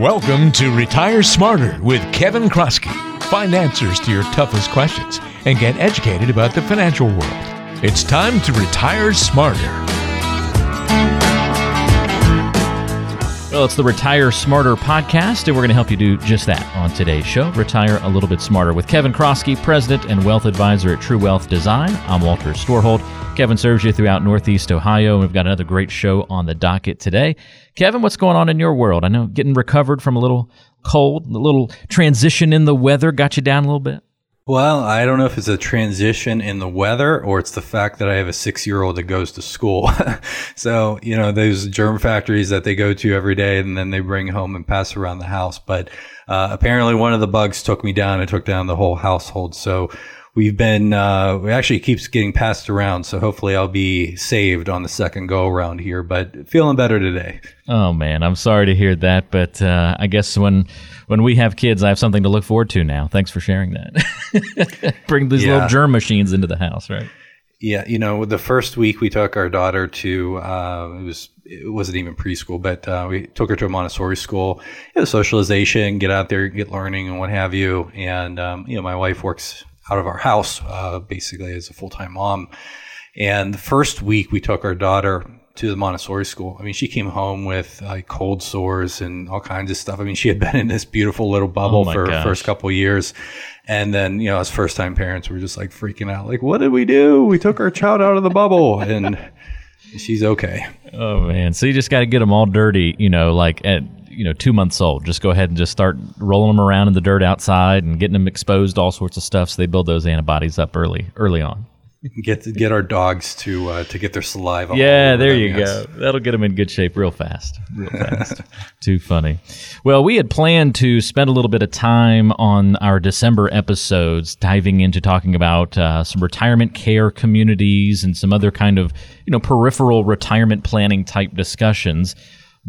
Welcome to Retire Smarter with Kevin Kroskey. Find answers to your toughest questions and get educated about the financial world. It's time to retire smarter. Well, it's the Retire Smarter podcast, and we're going to help you do just that on today's show. Retire a little bit smarter with Kevin Kroskey, President and Wealth Advisor at True Wealth Design. I'm Walter Storholt. Kevin serves you throughout Northeast Ohio, and we've got another great show on the docket today. Kevin, what's going on in your world? I know getting recovered from a little cold, a little transition in the weather got you down a little bit. Well, I don't know if it's a transition in the weather or it's the fact that I have a six year old that goes to school. so, you know, those germ factories that they go to every day and then they bring home and pass around the house. But uh, apparently, one of the bugs took me down and took down the whole household. So, we've been uh, we actually keeps getting passed around so hopefully i'll be saved on the second go around here but feeling better today oh man i'm sorry to hear that but uh, i guess when when we have kids i have something to look forward to now thanks for sharing that bring these yeah. little germ machines into the house right yeah you know the first week we took our daughter to uh, it was it wasn't even preschool, but uh, we took her to a Montessori school. You know, socialization, get out there, get learning, and what have you. And um, you know, my wife works out of our house, uh, basically as a full time mom. And the first week we took our daughter to the Montessori school. I mean, she came home with like cold sores and all kinds of stuff. I mean, she had been in this beautiful little bubble oh for the first couple years. And then, you know, as first time parents, we're just like freaking out. Like, what did we do? We took our child out of the bubble and she's okay. Oh man. So you just got to get them all dirty, you know, like at you know two months old just go ahead and just start rolling them around in the dirt outside and getting them exposed to all sorts of stuff so they build those antibodies up early early on get to get our dogs to uh, to get their saliva. Yeah, there you go. That'll get them in good shape real fast. Real fast. Too funny. Well, we had planned to spend a little bit of time on our December episodes, diving into talking about uh, some retirement care communities and some other kind of you know peripheral retirement planning type discussions.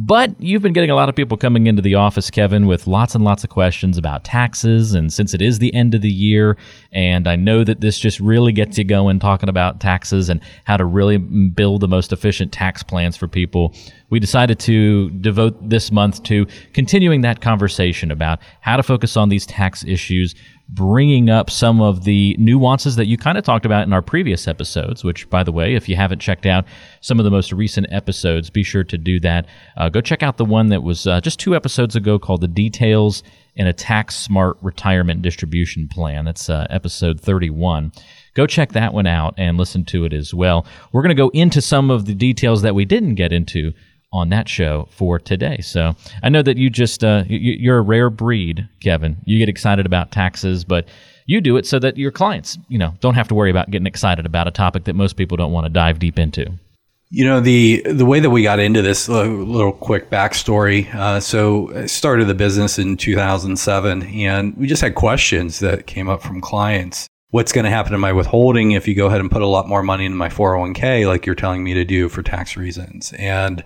But you've been getting a lot of people coming into the office, Kevin, with lots and lots of questions about taxes. And since it is the end of the year, and I know that this just really gets you going talking about taxes and how to really build the most efficient tax plans for people, we decided to devote this month to continuing that conversation about how to focus on these tax issues bringing up some of the nuances that you kind of talked about in our previous episodes, which, by the way, if you haven't checked out some of the most recent episodes, be sure to do that. Uh, go check out the one that was uh, just two episodes ago called The Details in a Tax Smart Retirement Distribution Plan. That's uh, episode 31. Go check that one out and listen to it as well. We're going to go into some of the details that we didn't get into on that show for today. So I know that you just uh, you, are a rare breed, Kevin. You get excited about taxes, but you do it so that your clients, you know, don't have to worry about getting excited about a topic that most people don't want to dive deep into. You know the the way that we got into this uh, little quick backstory. Uh, so I started the business in 2007, and we just had questions that came up from clients what's going to happen to my withholding if you go ahead and put a lot more money in my 401k like you're telling me to do for tax reasons and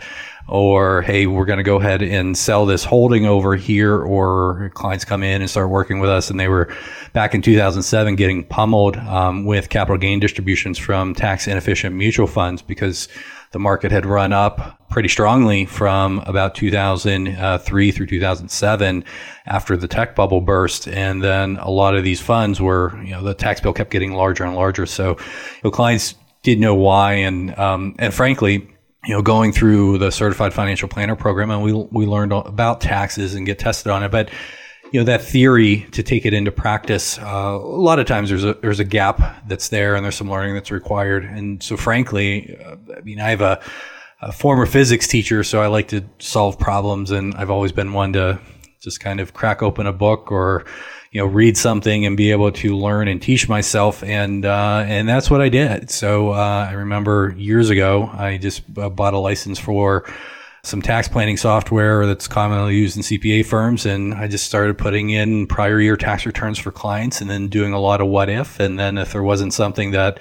or hey we're going to go ahead and sell this holding over here or clients come in and start working with us and they were back in 2007 getting pummeled um, with capital gain distributions from tax inefficient mutual funds because the market had run up pretty strongly from about 2003 through 2007 after the tech bubble burst. And then a lot of these funds were, you know, the tax bill kept getting larger and larger. So you know, clients didn't know why. And, um, and frankly, you know, going through the certified financial planner program and we, we learned about taxes and get tested on it. But, you know, that theory to take it into practice, uh, a lot of times there's a, there's a gap that's there and there's some learning that's required. And so frankly, uh, I mean, I have a, a former physics teacher, so I like to solve problems, and I've always been one to just kind of crack open a book or you know read something and be able to learn and teach myself and uh, and that's what I did. So uh, I remember years ago I just uh, bought a license for some tax planning software that's commonly used in CPA firms and I just started putting in prior year tax returns for clients and then doing a lot of what if and then if there wasn't something that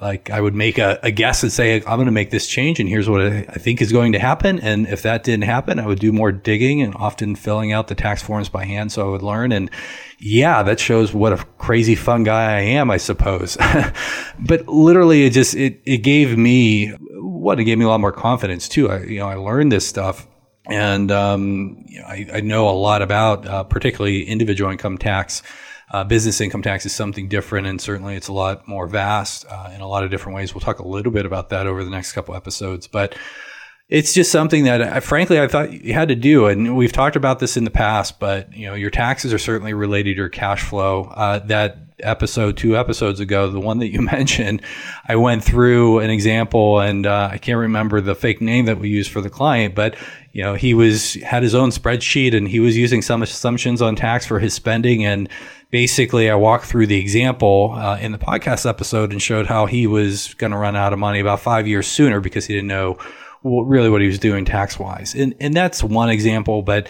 like I would make a, a guess and say, I'm going to make this change and here's what I think is going to happen. And if that didn't happen, I would do more digging and often filling out the tax forms by hand so I would learn. And yeah, that shows what a crazy fun guy I am, I suppose. but literally it just, it, it gave me, what, it gave me a lot more confidence too. I, you know, I learned this stuff and um, you know, I, I, know a lot about uh, particularly individual income tax. Uh, business income tax is something different, and certainly it's a lot more vast uh, in a lot of different ways. We'll talk a little bit about that over the next couple episodes, but it's just something that, I, frankly, I thought you had to do. And we've talked about this in the past, but you know, your taxes are certainly related to your cash flow. Uh, that episode two episodes ago, the one that you mentioned, I went through an example, and uh, I can't remember the fake name that we used for the client, but you know, he was had his own spreadsheet, and he was using some assumptions on tax for his spending, and basically, I walked through the example uh, in the podcast episode and showed how he was going to run out of money about five years sooner because he didn't know really what he was doing tax wise. And, and that's one example, but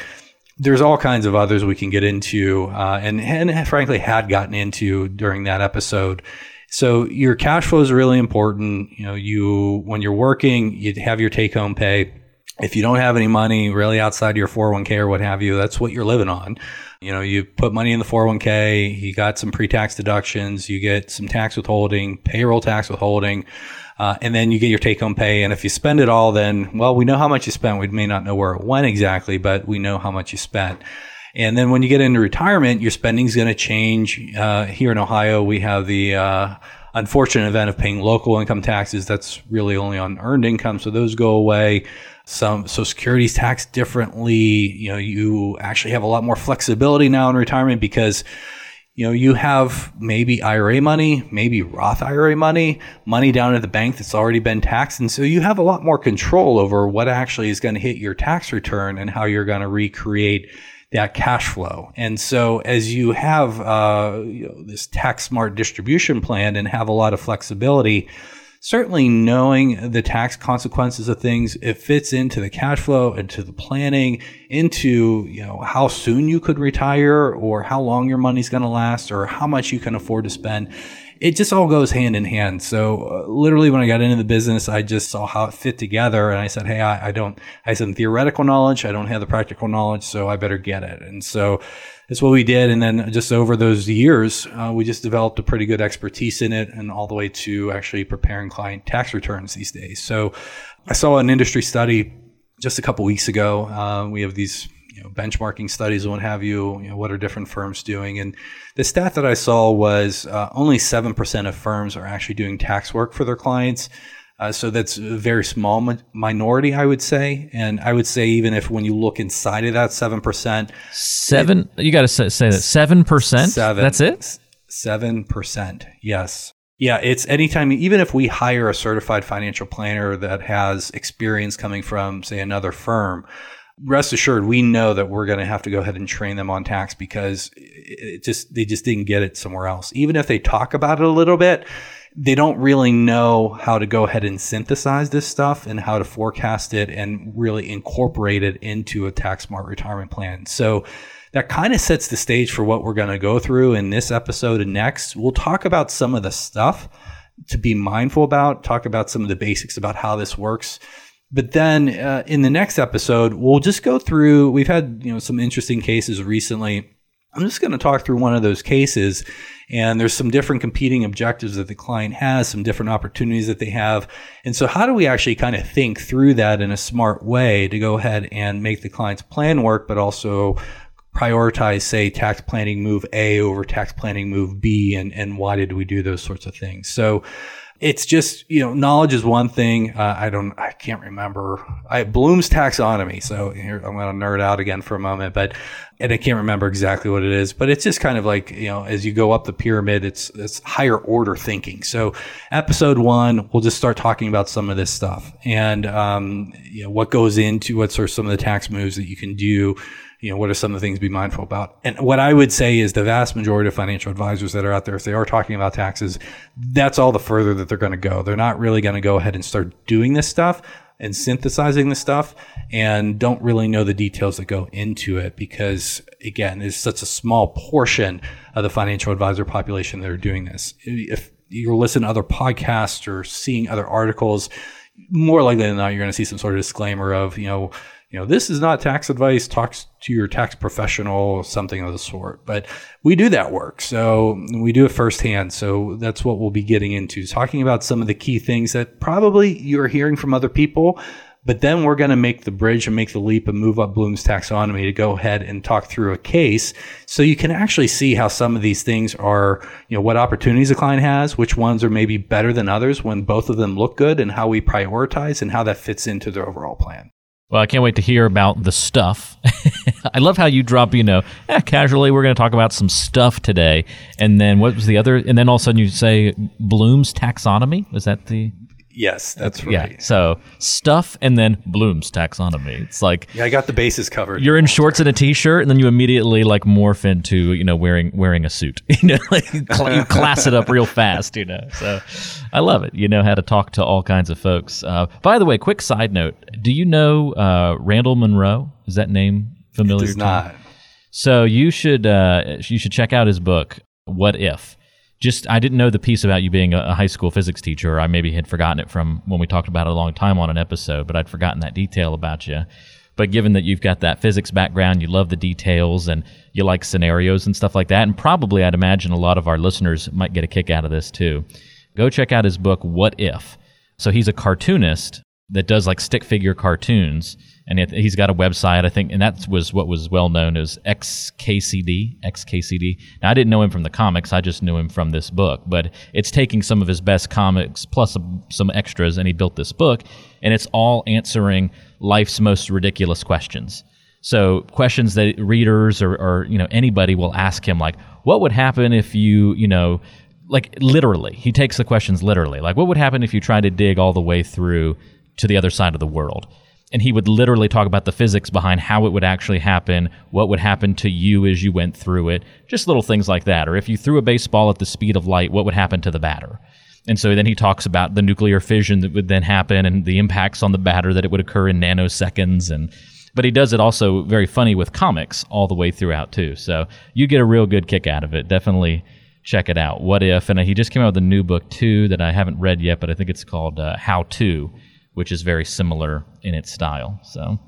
there's all kinds of others we can get into, uh, and, and frankly had gotten into during that episode. So your cash flow is really important. You know, you when you're working, you have your take home pay. If you don't have any money really outside your 401k or what have you, that's what you're living on. You know, you put money in the 401k, you got some pre-tax deductions, you get some tax withholding, payroll tax withholding. Uh, and then you get your take home pay. And if you spend it all, then, well, we know how much you spent. We may not know where it went exactly, but we know how much you spent. And then when you get into retirement, your spending is going to change. Uh, here in Ohio, we have the uh, unfortunate event of paying local income taxes. That's really only on earned income, so those go away. Some Social Security is taxed differently. You know, you actually have a lot more flexibility now in retirement because you know, you have maybe IRA money, maybe Roth IRA money, money down at the bank that's already been taxed. And so you have a lot more control over what actually is going to hit your tax return and how you're going to recreate that cash flow. And so as you have uh, you know, this tax smart distribution plan and have a lot of flexibility, certainly knowing the tax consequences of things, it fits into the cash flow, into the planning, into you know how soon you could retire, or how long your money's going to last, or how much you can afford to spend. It just all goes hand in hand. So uh, literally, when I got into the business, I just saw how it fit together, and I said, "Hey, I, I don't. I have some theoretical knowledge. I don't have the practical knowledge, so I better get it." And so that's what we did. And then just over those years, uh, we just developed a pretty good expertise in it and all the way to actually preparing client tax returns these days. So I saw an industry study just a couple weeks ago. Uh, we have these you know, benchmarking studies and what have you, you know, what are different firms doing? And the stat that I saw was uh, only 7% of firms are actually doing tax work for their clients. Uh, so that's a very small mi- minority, I would say. And I would say even if when you look inside of that seven percent, seven, you got to say, say, that seven percent. Seven. That's it. Seven percent. Yes. Yeah, it's anytime, even if we hire a certified financial planner that has experience coming from, say, another firm, rest assured, we know that we're going to have to go ahead and train them on tax because it just they just didn't get it somewhere else. Even if they talk about it a little bit, they don't really know how to go ahead and synthesize this stuff and how to forecast it and really incorporate it into a tax smart retirement plan. So that kind of sets the stage for what we're going to go through in this episode and next. We'll talk about some of the stuff to be mindful about, talk about some of the basics about how this works. But then uh, in the next episode, we'll just go through. We've had you know some interesting cases recently. I'm just going to talk through one of those cases and there's some different competing objectives that the client has, some different opportunities that they have. And so, how do we actually kind of think through that in a smart way to go ahead and make the client's plan work, but also prioritize, say, tax planning move A over tax planning move B, and, and why did we do those sorts of things? So, it's just you know knowledge is one thing. Uh, i don't i can't remember. I bloom's taxonomy. So here i'm going to nerd out again for a moment but and i can't remember exactly what it is but it's just kind of like you know as you go up the pyramid it's it's higher order thinking. So episode one we'll just start talking about some of this stuff. And um, you know what goes into what sort of some of the tax moves that you can do you know, what are some of the things to be mindful about? And what I would say is the vast majority of financial advisors that are out there, if they are talking about taxes, that's all the further that they're going to go. They're not really going to go ahead and start doing this stuff and synthesizing this stuff and don't really know the details that go into it because again, it's such a small portion of the financial advisor population that are doing this. If you're listening to other podcasts or seeing other articles, more likely than not, you're going to see some sort of disclaimer of, you know, you know, this is not tax advice. Talk to your tax professional, something of the sort. But we do that work, so we do it firsthand. So that's what we'll be getting into, talking about some of the key things that probably you're hearing from other people, But then we're going to make the bridge and make the leap and move up Bloom's taxonomy to go ahead and talk through a case so you can actually see how some of these things are, you know, what opportunities a client has, which ones are maybe better than others when both of them look good and how we prioritize and how that fits into the overall plan. Well, I can't wait to hear about the stuff. I love how you drop, you know, eh, casually, we're going to talk about some stuff today. And then what was the other? And then all of a sudden you say Bloom's taxonomy. Was that the. Yes, that's right. Yeah. So stuff and then Bloom's taxonomy. It's like yeah, I got the bases covered. You're in shorts and a t-shirt, and then you immediately like morph into you know wearing wearing a suit. you know, like you class it up real fast. You know, so I love it. You know how to talk to all kinds of folks. Uh, by the way, quick side note: Do you know uh, Randall Munroe? Is that name familiar? It does not. So you should uh, you should check out his book. What if? Just I didn't know the piece about you being a, high school physics teacher. I maybe had forgotten it from when we talked about it a long time on an episode, but I'd forgotten that detail about you. But given that you've got that physics background, you love the details and you like scenarios and stuff like that, and probably I'd imagine a lot of our listeners might get a kick out of this too. Go check out his book, What If. So he's a cartoonist that does like stick figure cartoons and it, he's got a website i think and that was what was well known as xkcd xkcd now i didn't know him from the comics i just knew him from this book but it's taking some of his best comics plus some extras and he built this book and it's all answering life's most ridiculous questions. So questions that readers or, or you know anybody will ask him like what would happen if you you know like literally he takes the questions literally like what would happen if you tried to dig all the way through to the other side of the world. And he would literally talk about the physics behind how it would actually happen, what would happen to you as you went through it, just little things like that. Or if you threw a baseball at the speed of light, what would happen to the batter? And so then he talks about the nuclear fission that would then happen and the impacts on the batter that it would occur in nanoseconds and but he does it also very funny with comics all the way throughout too. So you get a real good kick out of it. Definitely check it out. What if? And he just came out with a new book too that I haven't read yet, but I think it's called uh, How to which is very similar in its style. So.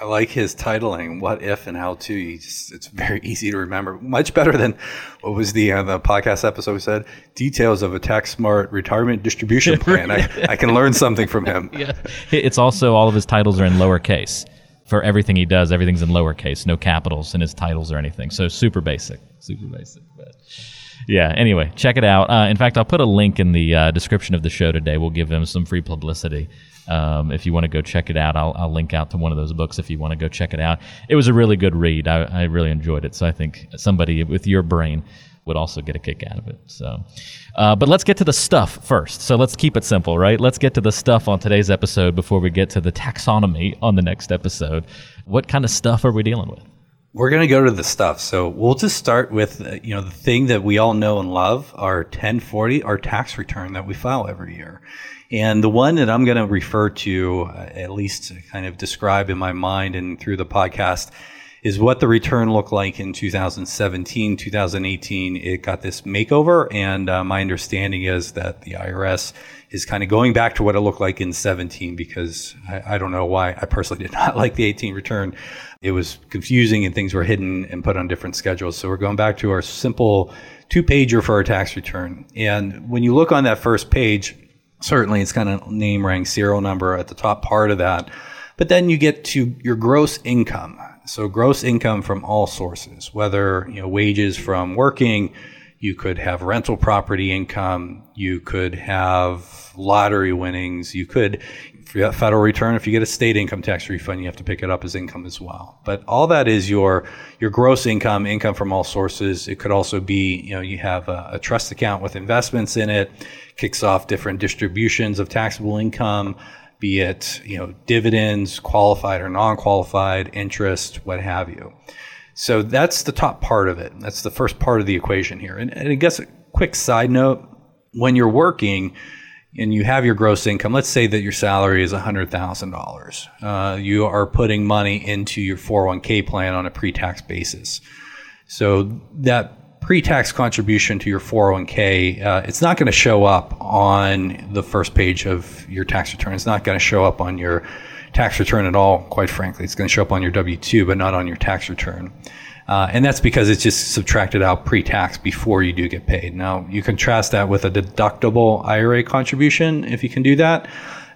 I like his titling, "What If" and "How to." Just, it's very easy to remember. Much better than what was the uh, the podcast episode we said details of a tax smart retirement distribution plan. I, I can learn something from him. yeah, it's also all of his titles are in lowercase for everything he does. Everything's in lowercase, no capitals in his titles or anything. So super basic, super basic. But yeah. Anyway, check it out. Uh, in fact, I'll put a link in the uh, description of the show today. We'll give them some free publicity. Um, if you want to go check it out, I'll, I'll, link out to one of those books if you want to go check it out. It was a really good read. I, I really enjoyed it. So I think somebody with your brain would also get a kick out of it. So, uh, but let's get to the stuff first. So let's keep it simple, right? Let's get to the stuff on today's episode before we get to the taxonomy on the next episode. What kind of stuff are we dealing with? We're going to go to the stuff. So we'll just start with, uh, you know, the thing that we all know and love, our 1040, our tax return that we file every year. And the one that I'm going to refer to, uh, at least kind of describe in my mind and through the podcast, is what the return looked like in 2017, 2018. It got this makeover, and uh, my understanding is that the IRS is kind of going back to what it looked like in 17 because I, I, don't know why I personally did not like the 18 return. It was confusing and things were hidden and put on different schedules. So we're going back to our simple two pager for our tax return. And when you look on that first page, certainly it's got a name, rank, serial number at the top part of that. But then you get to your gross income. So gross income from all sources, whether you know wages from working, you could have rental property income, you could have lottery winnings, you could federal return if you get a state income tax refund you have to pick it up as income as well. But all that is your your gross income income from all sources. It could also be you know you have a, a trust account with investments in it kicks off different distributions of taxable income be it you know dividends, qualified or non-qualified, interest, what have you. So that's the top part of it. That's the first part of the equation here. And, and I guess a quick side note: when you're working and you have your gross income, let's say that your salary is $100,000. Uh, you are putting money into your 401k plan on a pre-tax basis. So that pre-tax contribution to your 401k, uh, it's not going to show up on the first page of your tax return. It's not going to show up on your tax return at all, quite frankly. It's going to show up on your W-2, but not on your tax return. Uh, and that's because it's just subtracted out pre-tax before you do get paid. Now, you contrast that with a deductible IRA contribution, if you can do that.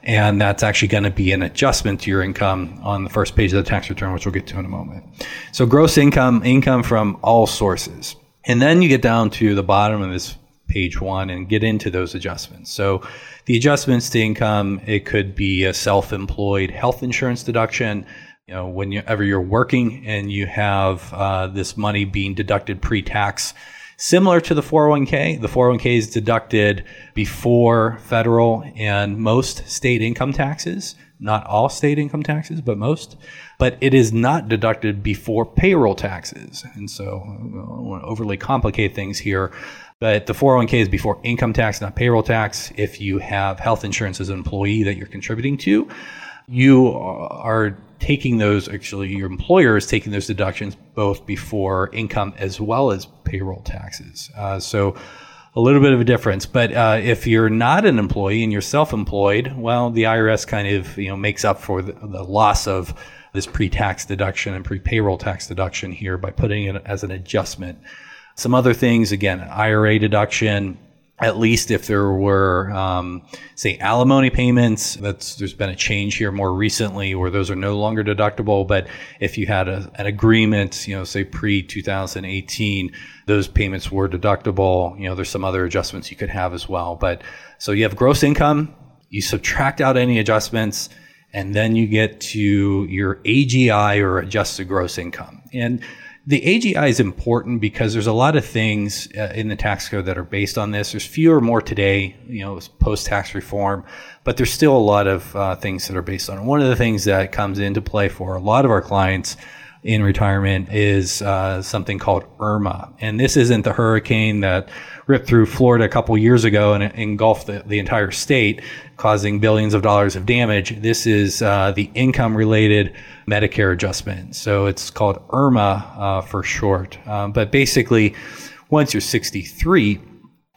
And that's actually going to be an adjustment to your income on the first page of the tax return, which we'll get to in a moment. So, gross income, income from all sources. And then you get down to the bottom of this page one and get into those adjustments. So, the adjustments to income, it could be a self employed health insurance deduction. You know, whenever you're working and you have uh, this money being deducted pre tax Similar to the 401k, the 401k is deducted before federal and most state income taxes, not all state income taxes, but most. But it is not deducted before payroll taxes. And so I don't want to overly complicate things here. But the 401k is before income tax, not payroll tax. If you have health insurance as an employee that you're contributing to, you are taking those actually your employer is taking those deductions both before income as well as payroll taxes uh, so a little bit of a difference. But uh, if you're not an employee and you're self-employed well the irs kind of you know makes up for the, the loss of this pre-tax deduction and pre-payroll tax deduction here by putting it as an adjustment. Some other things again ira deduction at least if there were, um, say, alimony payments, that's there's been a change here more recently where those are no longer deductible. But if you had a, an agreement, you know, say pre 2018, those payments were deductible. You know, there's some other adjustments you could have as well. But so you have gross income, you subtract out any adjustments, and then you get to your AGI or adjusted gross income. And the AGI is important because there's a lot of things uh, in the tax code that are based on this. There's fewer more today, you know, post tax reform, but there's still a lot of uh, things that are based on it. One of the things that comes into play for a lot of our clients in retirement is uh, something called IRMAA. And this isn't the hurricane that ripped through Florida a couple years ago and engulfed the, the entire state, causing billions of dollars of damage. This is uh, the income related Medicare adjustment. So it's called IRMAA uh, for short. Um, but basically, once you're 63,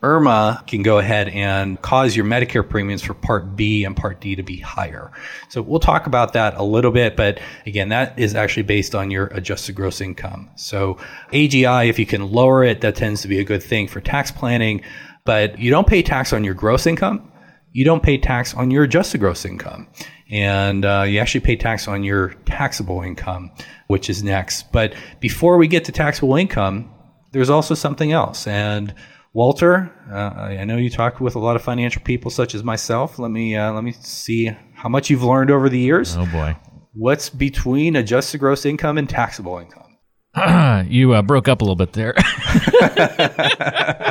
IRMAA can go ahead and cause your Medicare premiums for Part B and Part D to be higher. So we'll talk about that a little bit, but again, that is actually based on your adjusted gross income. So AGI, if you can lower it, that tends to be a good thing for tax planning, but you don't pay tax on your gross income. You don't pay tax on your adjusted gross income. And uh, you actually pay tax on your taxable income, which is next. But before we get to taxable income, there's also something else. And Walter, uh, I know you talk with a lot of financial people such as myself. Let me uh, let me see how much you've learned over the years. Oh boy, what's between adjusted gross income and taxable income? you uh, broke up a little bit there.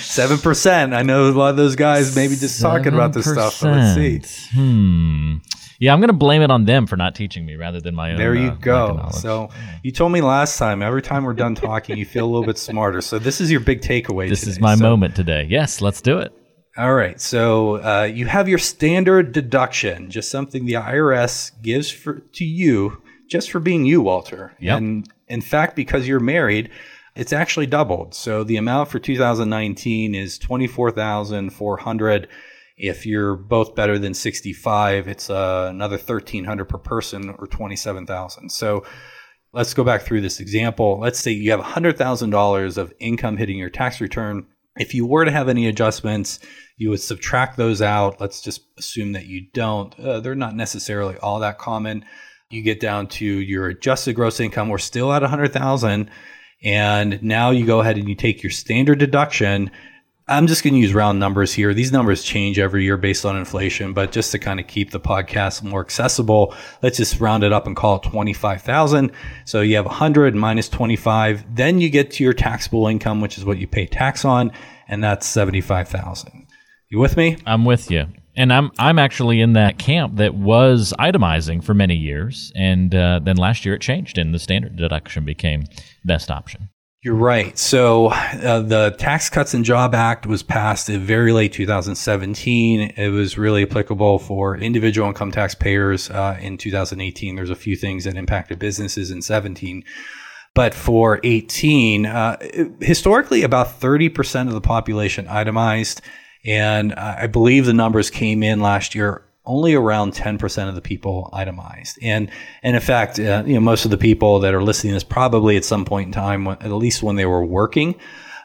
Seven percent. I know a lot of those guys maybe just 7%. talking about this stuff. But let's see. Hmm. Yeah, I'm going to blame it on them for not teaching me rather than my own. There you uh, go. So you told me last time. Every time we're done talking, you feel a little bit smarter. So this is your big takeaway. This today. is my so, moment today. Yes, let's do it. All right. So uh, you have your standard deduction, just something the IRS gives for to you just for being you, Walter. Yep. And in fact, because you're married, it's actually doubled. So the amount for 2019 is 24,400 if you're both better than 65, it's uh, another 1300 per person or 27,000. So let's go back through this example. Let's say you have $100,000 of income hitting your tax return. If you were to have any adjustments, you would subtract those out. Let's just assume that you don't. Uh, they're not necessarily all that common. You get down to your adjusted gross income. We're still at 100,000 and now you go ahead and you take your standard deduction I'm just going to use round numbers here. These numbers change every year based on inflation, but just to kind of keep the podcast more accessible, let's just round it up and call it 25,000. So you have 100 minus 25, then you get to your taxable income, which is what you pay tax on, and that's 75,000. You with me? I'm with you. And I'm I'm actually in that camp that was itemizing for many years, and uh, then last year it changed, and the standard deduction became best option. You're right. So uh, the Tax Cuts and Job Act was passed in very late 2017. It was really applicable for individual income taxpayers uh, in 2018. There's a few things that impacted businesses in 17. But for 18, uh, historically, about 30% of the population itemized. And I believe the numbers came in last year only around 10% of the people itemized. And, and in fact, uh, you know, most of the people that are listening to this probably at some point in time, at least when they were working,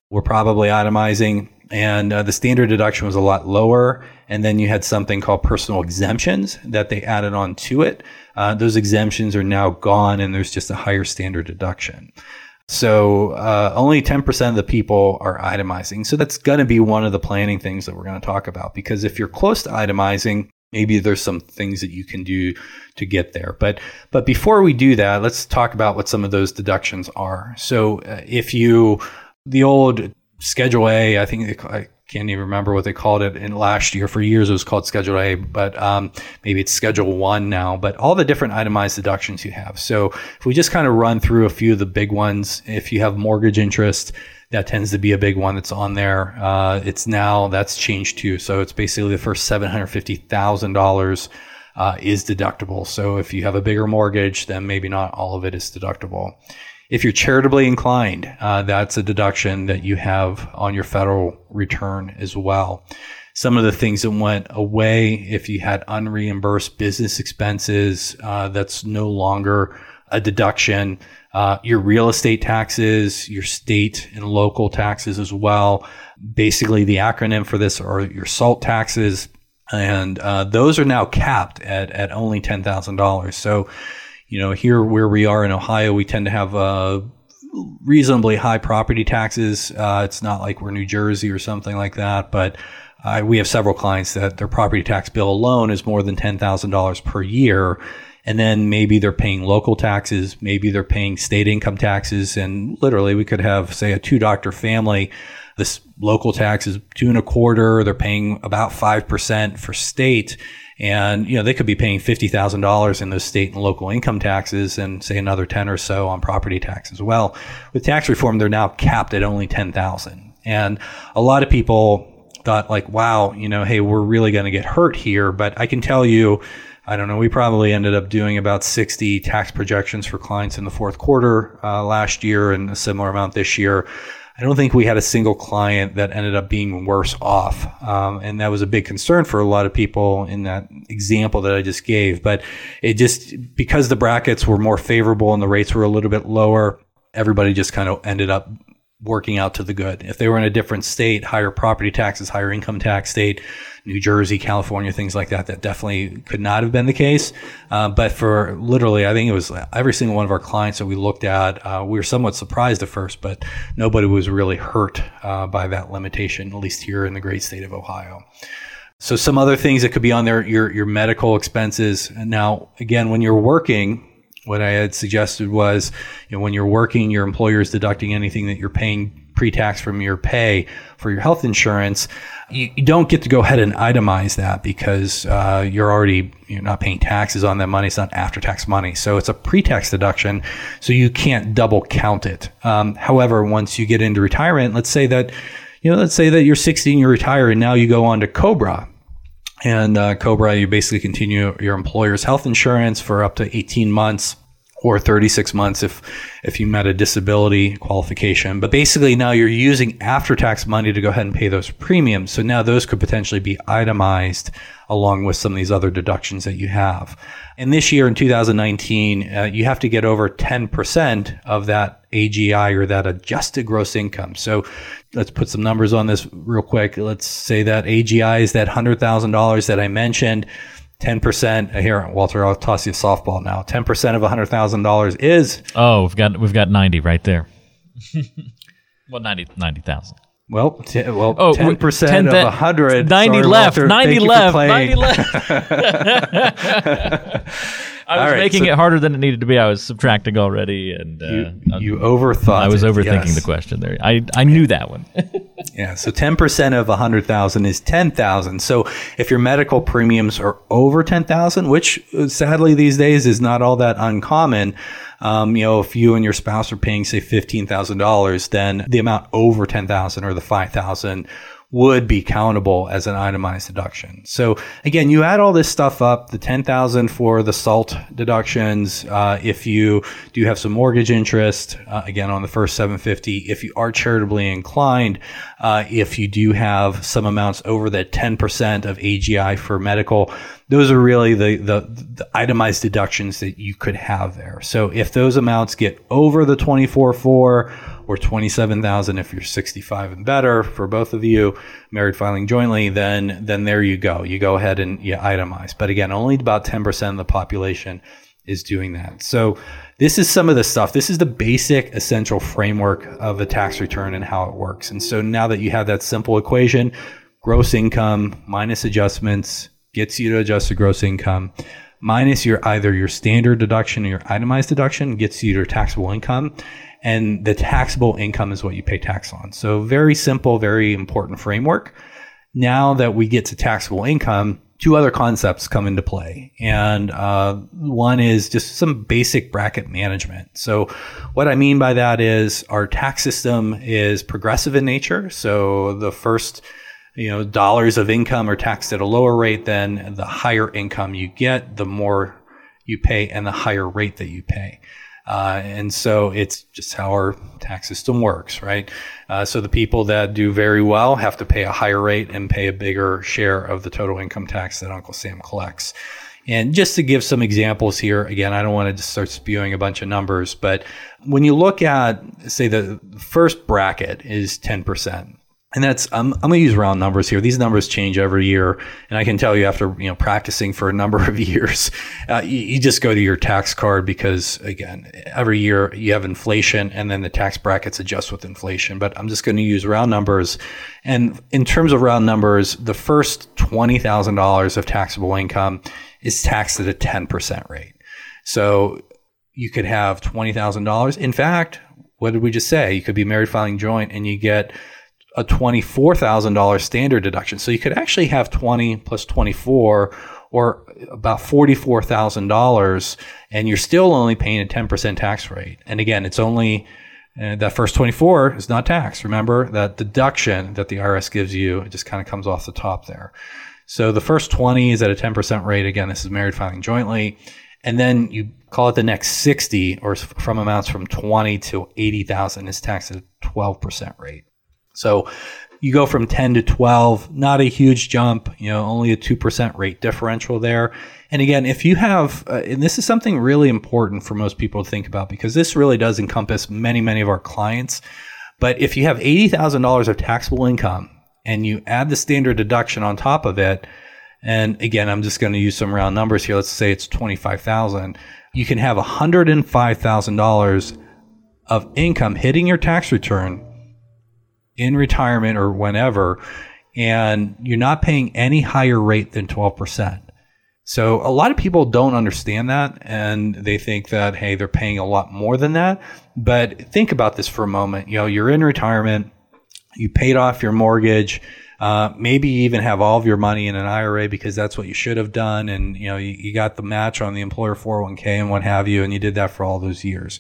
were probably itemizing. and uh, the standard deduction was a lot lower. And then you had something called personal exemptions that they added on to it. Uh, those exemptions are now gone, and there's just a higher standard deduction. So uh, only 10% of the people are itemizing. So that's going to be one of the planning things that we're going to talk about because if you're close to itemizing, maybe there's some things that you can do to get there. But but before we do that, let's talk about what some of those deductions are. So uh, if you the old Schedule A, I think can't even remember what they called it in last year. For years, it was called Schedule A, but um, maybe it's Schedule One now. But all the different itemized deductions you have. So if we just kind of run through a few of the big ones, if you have mortgage interest, that tends to be a big one that's on there. Uh, it's now that's changed too. So it's basically the first seven hundred fifty thousand uh, dollars is deductible. So if you have a bigger mortgage, then maybe not all of it is deductible. If you're charitably inclined, uh, that's a deduction that you have on your federal return as well. Some of the things that went away, if you had unreimbursed business expenses, uh, that's no longer a deduction. Uh, your real estate taxes, your state and local taxes as well. Basically, the acronym for this are your SALT taxes, and uh, those are now capped at, at only $10,000. So you know, here where we are in Ohio, we tend to have uh, reasonably high property taxes. Uh, it's not like we're New Jersey or something like that, but uh, we have several clients that their property tax bill alone is more than $10,000 per year. And then maybe they're paying local taxes, maybe they're paying state income taxes. And literally, we could have, say, a two doctor family. This local tax is two and a quarter. They're paying about 5% for state and you know they could be paying fifty thousand dollars in those state and local income taxes, and say another ten or so on property tax as well. With tax reform, they're now capped at only ten thousand, and a lot of people thought like, wow, you know, hey, we're really going to get hurt here. But I can tell you. I don't know. We probably ended up doing about 60 tax projections for clients in the fourth quarter uh, last year and a similar amount this year. I don't think we had a single client that ended up being worse off. Um, and that was a big concern for a lot of people in that example that I just gave. But it just, because the brackets were more favorable and the rates were a little bit lower, everybody just kind of ended up working out to the good. If they were in a different state, higher property taxes, higher income tax state, New Jersey, California, things like that, that definitely could not have been the case. Uh, but for literally, I think it was every single one of our clients that we looked at, uh, we were somewhat surprised at first, but nobody was really hurt uh, by that limitation, at least here in the great state of Ohio. So some other things that could be on there, your your medical expenses. Now, again, when you're working, what I had suggested was, you know, when you're working, your employer is deducting anything that you're paying pre-tax from your pay for your health insurance. You, you don't get to go ahead and itemize that because uh, you're already you're not paying taxes on that money. It's not after-tax money, so it's a pre-tax deduction. So you can't double count it. Um, however, once you get into retirement, let's say that you know, let's say that you're 60 and you retire, and now you go on to Cobra and uh, Cobra, you basically continue your employer's health insurance for up to 18 months or 36 months if if you met a disability qualification. But basically now you're using after-tax money to go ahead and pay those premiums. So now those could potentially be itemized along with some of these other deductions that you have. And this year in 2019, uh, you have to get over 10% of that AGI or that adjusted gross income. So let's put some numbers on this real quick. Let's say that AGI is that $100,000 that I mentioned. 10% uh, here, Walter, I'll toss you a softball now. 10% of $100,000 is. Oh, we've got, we've got 90 right there. well, 90, 90,000. Well, t- well, oh, 10% 10 of 100. 90 Sorry, left. Walter. 90 left. 90 left. I was right, making so it harder than it needed to be. I was subtracting already, and uh, you, you overthought. I was it, overthinking yes. the question there. I I knew that one. yeah. So ten percent of a hundred thousand is ten thousand. So if your medical premiums are over ten thousand, which uh, sadly these days is not all that uncommon. Um, you know, if you and your spouse are paying say fifteen thousand dollars, then the amount over ten thousand or the five thousand would be countable as an itemized deduction. So again, you add all this stuff up, the 10,000 for the SALT deductions. Uh, if you do have some mortgage interest, uh, again, on the first 750, if you are charitably inclined, uh, if you do have some amounts over that 10% of AGI for medical, those are really the, the, the itemized deductions that you could have there. So if those amounts get over the 24.4 or 27,000 if you're 65 and better for both of you married filing jointly, then then there you go. You go ahead and you itemize. But again, only about 10% of the population is doing that. So this is some of the stuff. This is the basic essential framework of a tax return and how it works. And so now that you have that simple equation, gross income minus adjustments gets you to adjusted gross income minus your either your standard deduction or your itemized deduction gets you to your taxable income and the taxable income is what you pay tax on. So very simple, very important framework. Now that we get to taxable income, two other concepts come into play. And uh, one is just some basic bracket management. So, what I mean by that is our tax system is progressive in nature. So, the first you know dollars of income are taxed at a lower rate than the higher income you get the more you pay and the higher rate that you pay uh, and so it's just how our tax system works, right? Uh, so the people that do very well have to pay a higher rate and pay a bigger share of the total income tax that Uncle Sam collects. And just to give some examples here, again, I don't want to just start spewing a bunch of numbers, but when you look at, say, the first bracket is 10% and that's I'm, I'm going to use round numbers here. These numbers change every year. And i can tell you after you know practicing for a number of years uh, you, you, just go to your tax card because again every year you have inflation and then the tax brackets adjust with inflation. But i'm just going to use round numbers. And in terms of round numbers the first $20000 of taxable income is taxed at a 10% rate. So you could have $20000 in fact what did we just say? You could be married filing joint and you get a $24,000 standard deduction. So you could actually have 20 plus 24 or about $44,000 and you're still only paying a 10% tax rate. And again, it's only uh, that first 24 is not taxed. Remember that deduction that the IRS gives you, it just kind of comes off the top there. So the first 20 is at a 10% rate. Again, this is married filing jointly. And then you call it the next 60 or from amounts from 20 to 80,000 is taxed at a 12% rate. So you go from 10 to 12, not a huge jump, you know, only a 2% rate differential there. And again, if you have, uh, and this is something really important for most people to think about because this really does encompass many, many of our clients. But if you have $80,000 of taxable income and you add the standard deduction on top of it, and again, I'm just going to use some round numbers here. Let's say it's 25,000. You can have $105,000 of income hitting your tax return in retirement or whenever, and you're not paying any higher rate than 12%. So a lot of people don't understand that and they think that, hey, they're paying a lot more than that. But think about this for a moment. You know, you're in retirement, you paid off your mortgage, uh, maybe you even have all of your money in an IRA because that's what you should have done. And, you know, you, you got the match on the employer 401k and what have you, and you did that for all those years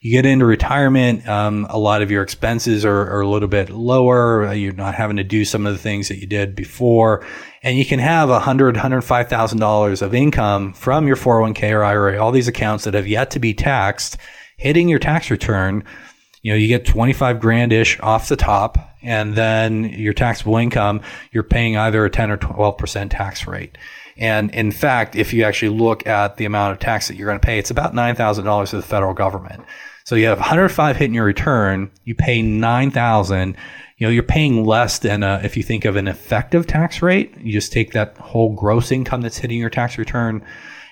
you get into retirement, um, a lot of your expenses are, are, a little bit lower. You're not having to do some of the things that you did before, and you can have a hundred, hundred five thousand dollars of income from your 401k or IRA, all these accounts that have yet to be taxed, hitting your tax return. You know, you get 25 grand ish off the top, and then your taxable income, you're paying either a 10 or 12 percent tax rate. And in fact, if you actually look at the amount of tax that you're going to pay, it's about $9,000 to the federal government. So you have 105 hitting your return, you pay 9,000. You know, you're paying less than a, if you think of an effective tax rate. You just take that whole gross income that's hitting your tax return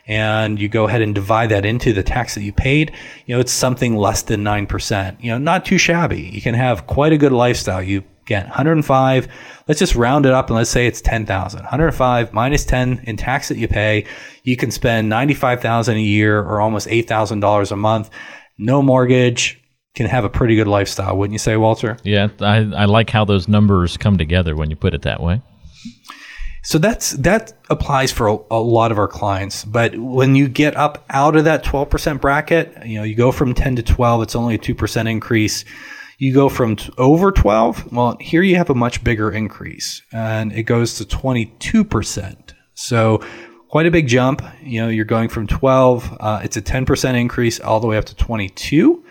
and you go ahead and divide that into the tax that you paid, you know, it's something less than 9%. You know, not too shabby. You can have quite a good lifestyle. You get 105, let's just round it up and let's say it's 10,000. 105 minus 10 in tax that you pay, you can spend 95,000 a year or almost $8,000 a month no mortgage, can have a pretty good lifestyle, wouldn't you say, Walter? Yeah, I, I like how those numbers come together when you put it that way. So that's that applies for a, a, lot of our clients. But when you get up out of that 12% bracket, you know, you go from 10 to 12, it's only a 2% increase. You go from t- over 12, well, here you have a much bigger increase and it goes to 22%. So quite a big jump. You know, you're going from 12, uh, it's a 10% increase all the way up to 22.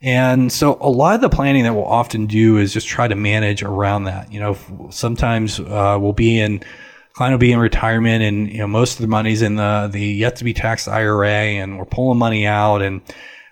And so a lot of the planning that we'll often do is just try to manage around that. You know, sometimes uh, we'll be in client will be in retirement and you know most of the money's in the the yet to be taxed IRA and we're pulling money out and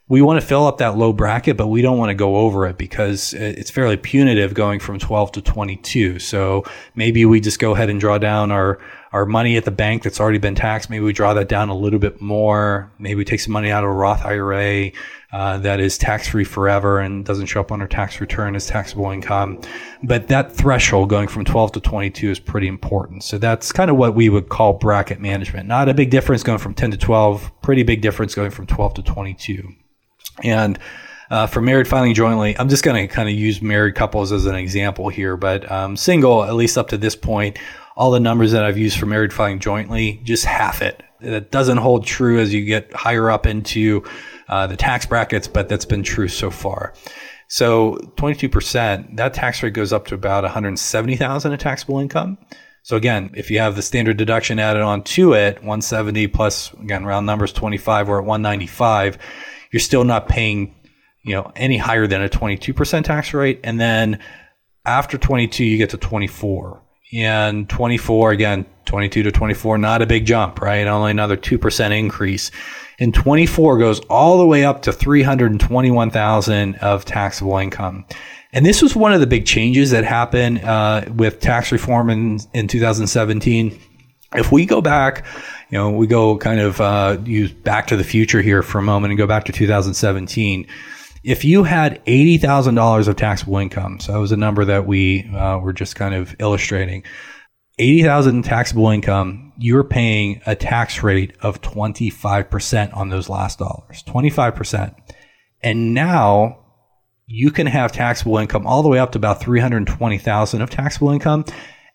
we want to fill up that low bracket, but we don't want to go over it because it's fairly punitive going from 12 to 22. So maybe we just go ahead and draw down our, our money at the bank that's already been taxed. Maybe we draw that down a little bit more. Maybe we take some money out of a Roth IRA uh, that is tax free forever and doesn't show up on our tax return as taxable income. But that threshold going from 12 to 22 is pretty important. So that's kind of what we would call bracket management. Not a big difference going from 10 to 12, pretty big difference going from 12 to 22. And uh, for married filing jointly, I'm just going to kind of use married couples as an example here, but um, single, at least up to this point, all the numbers that I've used for married filing jointly, just half it. That doesn't hold true as you get higher up into uh, the tax brackets, but that's been true so far. So 22%, that tax rate goes up to about 170,000 in taxable income. So again, if you have the standard deduction added on to it, 170 plus again round numbers 25, we're at 195 you're still not paying, you know, any higher than a 22% tax rate. And then after 22, you get to 24. And 24, again, 22 to 24, not a big jump, right? Only another 2% increase. And 24 goes all the way up to 321,000 of taxable income. And this was one of the big changes that happened uh, with tax reform in, in 2017. If we go back you know, we go kind of uh, use Back to the Future here for a moment and go back to 2017. If you had eighty thousand dollars of taxable income, so that was a number that we uh, were just kind of illustrating. Eighty thousand taxable income, you're paying a tax rate of twenty five percent on those last dollars, twenty five percent, and now you can have taxable income all the way up to about 320,000 of taxable income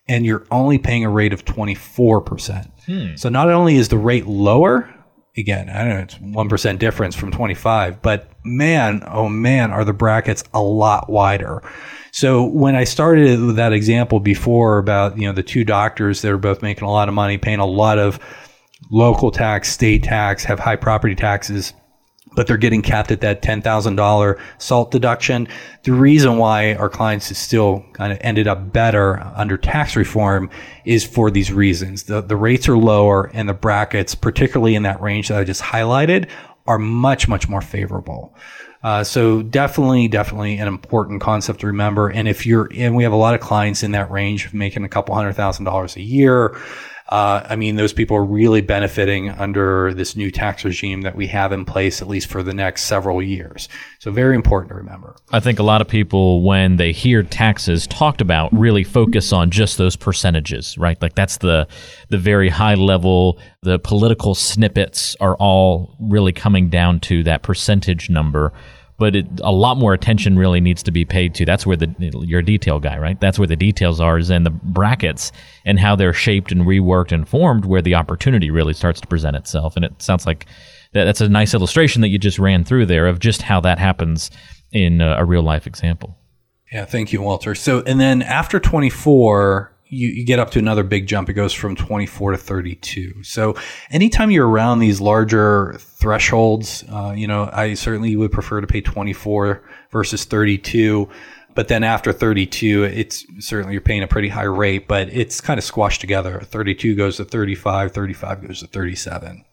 and you're only paying a rate of 24%. Hmm. So not only is the rate lower, again, I don't know, it's 1% difference from 25, but man, oh man, are the brackets a lot wider. So when I started with that example before about, you know, the two doctors that are both making a lot of money, paying a lot of local tax, state tax, have high property taxes, but they're getting capped at that $10,000 SALT deduction. The reason why our clients still kind of ended up better under tax reform is for these reasons. The, the rates are lower and the brackets, particularly in that range that I just highlighted, are much, much more favorable. Uh, so definitely, definitely an important concept to remember. And if you're, and we have a lot of clients in that range making a couple hundred thousand dollars a year. Uh, I mean, those people are really benefiting under this new tax regime that we have in place, at least for the next several years. So, very important to remember. I think a lot of people, when they hear taxes talked about, really focus on just those percentages, right? Like that's the the very high level. The political snippets are all really coming down to that percentage number but it, a lot more attention really needs to be paid to. That's where the your detail guy, right? That's where the details are, is in the brackets and how they're shaped and reworked and formed, where the opportunity really starts to present itself. And it sounds like that, that's a nice illustration that you just ran through there of just how that happens in a, a real life example. Yeah, thank you, Walter. So, and then after 24, you, you, get up to another big jump. It goes from 24 to 32. So anytime you're around these larger thresholds, uh, you know, I certainly would prefer to pay 24 versus 32. But then after 32, it's certainly you're paying a pretty high rate, but it's kind of squashed together. 32 goes to 35, 35 goes to 37.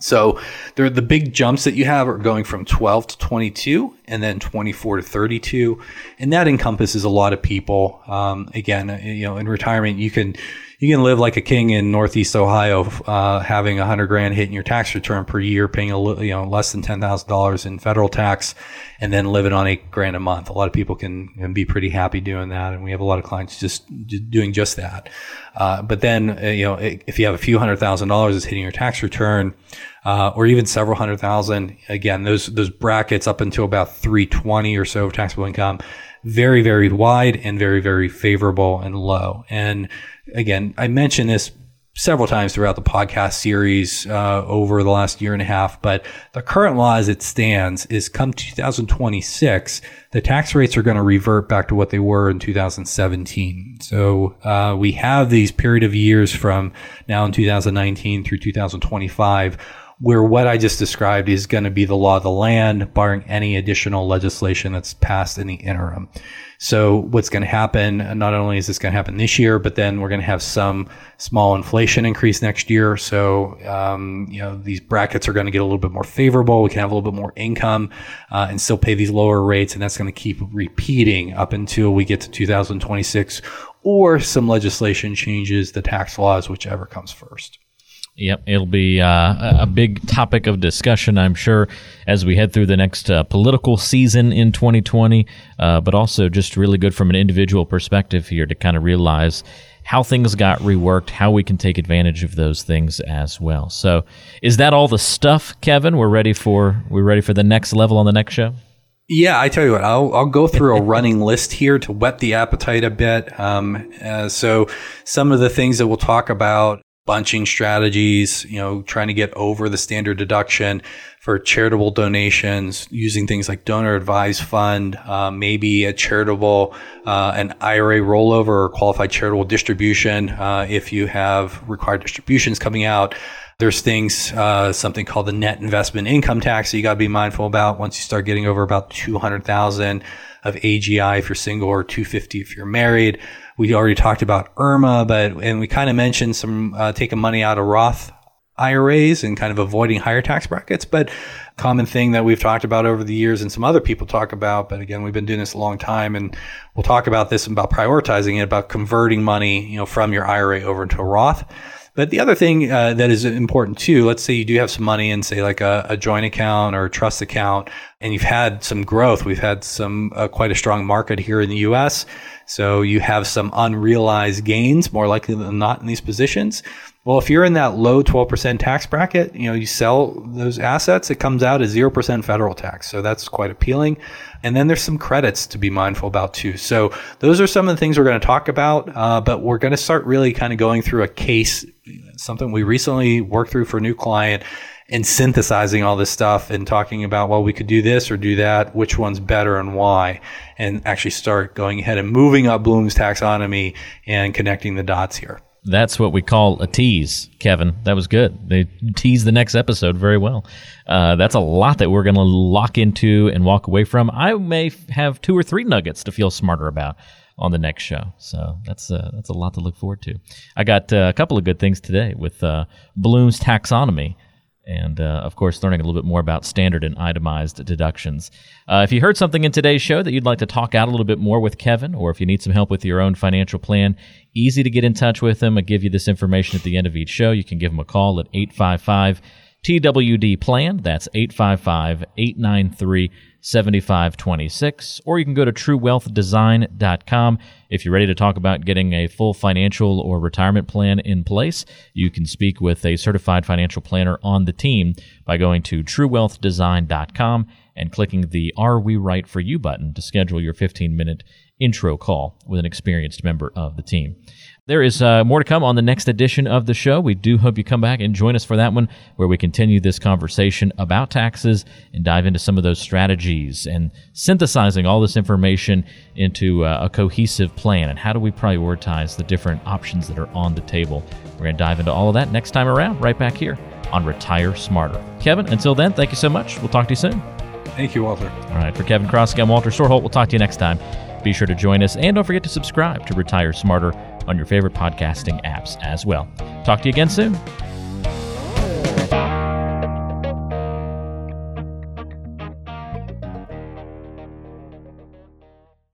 So the big jumps that you have are going from 12 to 22 and then 24 to 32. And that encompasses a lot of people. Um, again, uh, you know, in retirement, you can, you can live like a king in Northeast Ohio, uh, having a hundred grand hitting your tax return per year, paying a little, you know, less than $10,000 in federal tax and then living on eight grand a month. A lot of people can, can be pretty happy doing that. And we have a lot of clients just doing just that. Uh, but then, uh, you know, if you have a few hundred thousand dollars that's hitting your tax return, uh, or even several hundred thousand. Again, those those brackets up until about 320 or so of taxable income, very very wide and very very favorable and low. And again, I mentioned this several times throughout the podcast series uh, over the last year and a half. But the current law as it stands is come 2026, the tax rates are going to revert back to what they were in 2017. So uh, we have these period of years from now in 2019 through 2025 where what I just described is going to be the law of the land, barring any additional legislation that's passed in the interim. So what's going to happen? Not only is this going to happen this year, but then we're going to have some small inflation increase next year. So um, you know these brackets are going to get a little bit more favorable. We can have a little bit more income uh, and still pay these lower rates, and that's going to keep repeating up until we get to 2026 or some legislation changes the tax laws, whichever comes first. Yep, it'll be uh, a big topic of discussion, I'm sure, as we head through the next uh, political season in 2020, uh, but also just really good from an individual perspective here to kind of realize how things got reworked, how we can take advantage of those things as well. So, is that all the stuff, Kevin? We're ready for we're ready for the next level on the next show. Yeah, I tell you what, I'll, I'll go through a running list here to whet the appetite a bit. Um, uh, so, some of the things that we'll talk about bunching strategies, you know, trying to get over the standard deduction for charitable donations, using things like donor advised fund, uh, maybe a charitable, uh, an IRA rollover or qualified charitable distribution uh, if you have required distributions coming out. There's things, uh, something called the net investment income tax that you got to be mindful about once you start getting over about 200,000 of AGI if you're single or 250 if you're married. We already talked about IRMAA, but and we kind of mentioned some uh, taking money out of Roth IRAs and kind of avoiding higher tax brackets. But common thing that we've talked about over the years and some other people talk about. But again, we've been doing this a long time and we'll talk about this about prioritizing it, about converting money, you know, from your IRA over into a Roth. But the other thing uh, that is important too, let's say you do have some money in, say, like a, a joint account or a trust account, and you've had some growth. We've had some uh, quite a strong market here in the U.S. So you have some unrealized gains more likely than not in these positions. Well, if you're in that low 12% tax bracket, you know, you sell those assets, it comes out as 0% federal tax. So that's quite appealing. And then there's some credits to be mindful about too. So those are some of the things we're going to talk about, uh, but we're going to start really kind of going through a case, something we recently worked through for a new client and synthesizing all this stuff and talking about, well, we could do this or do that, which one's better and why, and actually start going ahead and moving up Bloom's taxonomy and connecting the dots here. That's what we call a tease, Kevin. That was good. They teased the next episode very well. Uh, that's a lot that we're going to lock into and walk away from. I may have two or three nuggets to feel smarter about on the next show. So that's uh, that's a lot to look forward to. I got uh, a couple of good things today with uh, Bloom's taxonomy and uh, of course learning a little bit more about standard and itemized deductions uh, if you heard something in today's show that you'd like to talk out a little bit more with kevin or if you need some help with your own financial plan easy to get in touch with him i give you this information at the end of each show you can give him a call at 855 twd plan that's 855 893 7526, or you can go to truewealthdesign.com. If you're ready to talk about getting a full financial or retirement plan in place, you can speak with a certified financial planner on the team by going to truewealthdesign.com and clicking the Are We Right for You button to schedule your 15 minute intro call with an experienced member of the team. There is uh, more to come on the next edition of the show. We do hope you come back and join us for that one, where we continue this conversation about taxes and dive into some of those strategies and synthesizing all this information into uh, a cohesive plan. And how do we prioritize the different options that are on the table? We're going to dive into all of that next time around, right back here on Retire Smarter. Kevin, until then, thank you so much. We'll talk to you soon. Thank you, Walter. All right. For Kevin Kroskey, I'm Walter Storholt. We'll talk to you next time. Be sure to join us and don't forget to subscribe to Retire Smarter on your favorite podcasting apps as well. Talk to you again soon.